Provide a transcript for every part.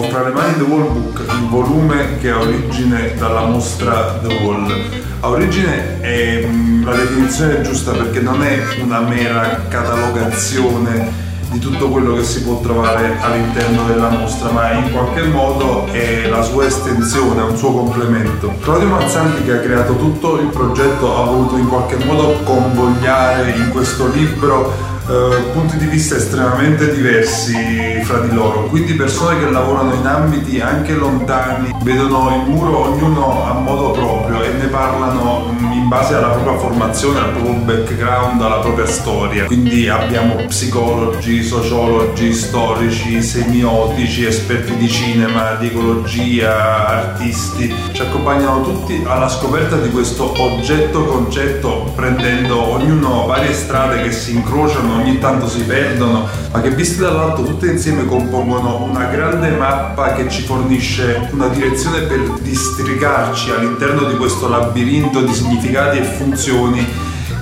Ho fra le mani The Wall Book, il volume che ha origine dalla mostra The Wall. Ha origine è mm, la definizione giusta perché non è una mera catalogazione di tutto quello che si può trovare all'interno della mostra, ma in qualche modo è la sua estensione, un suo complemento. Claudio Mazzanti che ha creato tutto il progetto ha voluto in qualche modo convogliare in questo libro Uh, punti di vista estremamente diversi fra di loro, quindi persone che lavorano in ambiti anche lontani, vedono il muro ognuno a modo proprio e ne parlano in base alla propria formazione, al proprio background, alla propria storia. Quindi abbiamo psicologi, sociologi, storici, semiotici, esperti di cinema, di ecologia, artisti. Ci accompagnano tutti alla scoperta di questo oggetto concetto prendendo ognuno varie strade che si incrociano, ogni tanto si perdono, ma che viste dall'alto tutte insieme compongono una grande mappa che ci fornisce una direzione per districarci all'interno di questo labirinto di significati e funzioni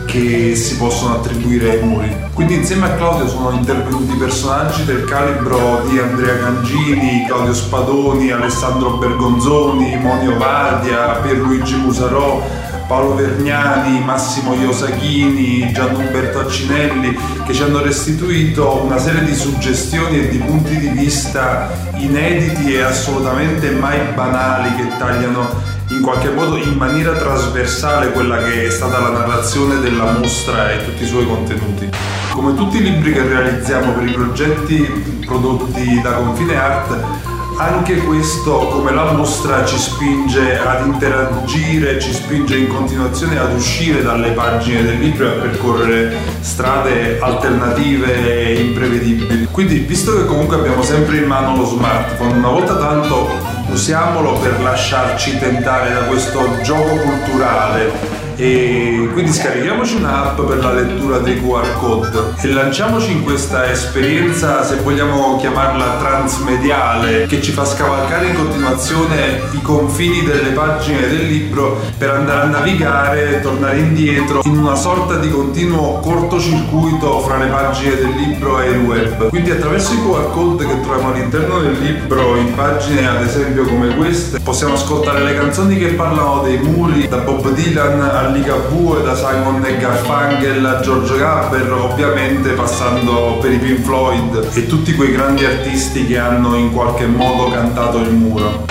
che si possono attribuire ai muri. Quindi insieme a Claudio sono intervenuti personaggi del calibro di Andrea Gangini, Claudio Spadoni, Alessandro Bergonzoni, Monio Vardia, Pierluigi Musarò, Paolo Vergnani, Massimo Iosachini, Gianumberto Accinelli, che ci hanno restituito una serie di suggestioni e di punti di vista inediti e assolutamente mai banali che tagliano in qualche modo in maniera trasversale quella che è stata la narrazione della mostra e tutti i suoi contenuti. Come tutti i libri che realizziamo per i progetti prodotti da Confine Art, anche questo, come la mostra, ci spinge ad interagire, ci spinge in continuazione ad uscire dalle pagine del libro e a percorrere strade alternative e imprevedibili. Quindi, visto che comunque abbiamo sempre in mano lo smartphone, una volta tanto usiamolo per lasciarci tentare da questo gioco culturale e quindi scarichiamoci un'app per la lettura dei QR code e lanciamoci in questa esperienza, se vogliamo chiamarla transmediale, che ci fa scavalcare in continuazione i confini delle pagine del libro per andare a navigare, tornare indietro in una sorta di continuo cortocircuito fra le pagine del libro e il web. Quindi attraverso i QR code che troviamo all'interno del libro in pagine ad esempio come queste possiamo ascoltare le canzoni che parlano dei muri da Bob Dylan a Ligabue, da Simon e Garfunkel a George Gabber, ovviamente passando per i Pink Floyd e tutti quei grandi artisti che hanno in qualche modo cantato il muro.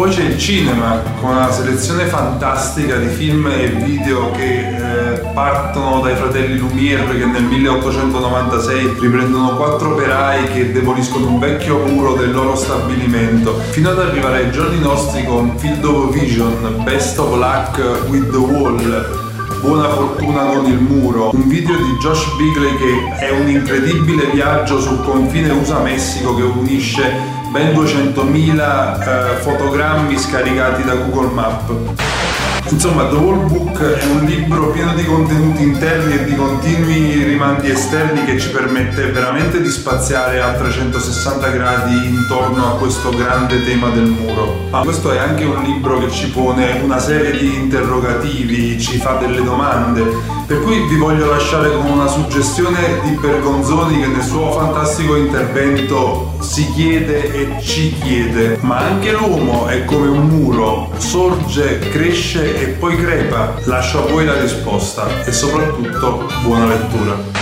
Poi c'è il cinema con una selezione fantastica di film e video che eh, partono dai fratelli Lumière che nel 1896 riprendono quattro operai che demoliscono un vecchio muro del loro stabilimento, fino ad arrivare ai giorni nostri con Field of Vision, Best of Luck with the Wall, Buona fortuna con il muro, un video di Josh Bigley che è un incredibile viaggio sul confine USA-Messico che unisce ben 200.000 eh, fotogrammi scaricati da Google Maps. Insomma, The Wall Book è un libro pieno di contenuti interni e di continui rimandi esterni che ci permette veramente di spaziare a 360 gradi intorno a questo grande tema del muro. Ma questo è anche un libro che ci pone una serie di interrogativi, ci fa delle domande per cui vi voglio lasciare con una suggestione di Bergonzoni che nel suo fantastico intervento si chiede e ci chiede, ma anche l'uomo è come un muro, sorge, cresce e poi crepa. Lascio a voi la risposta e soprattutto buona lettura.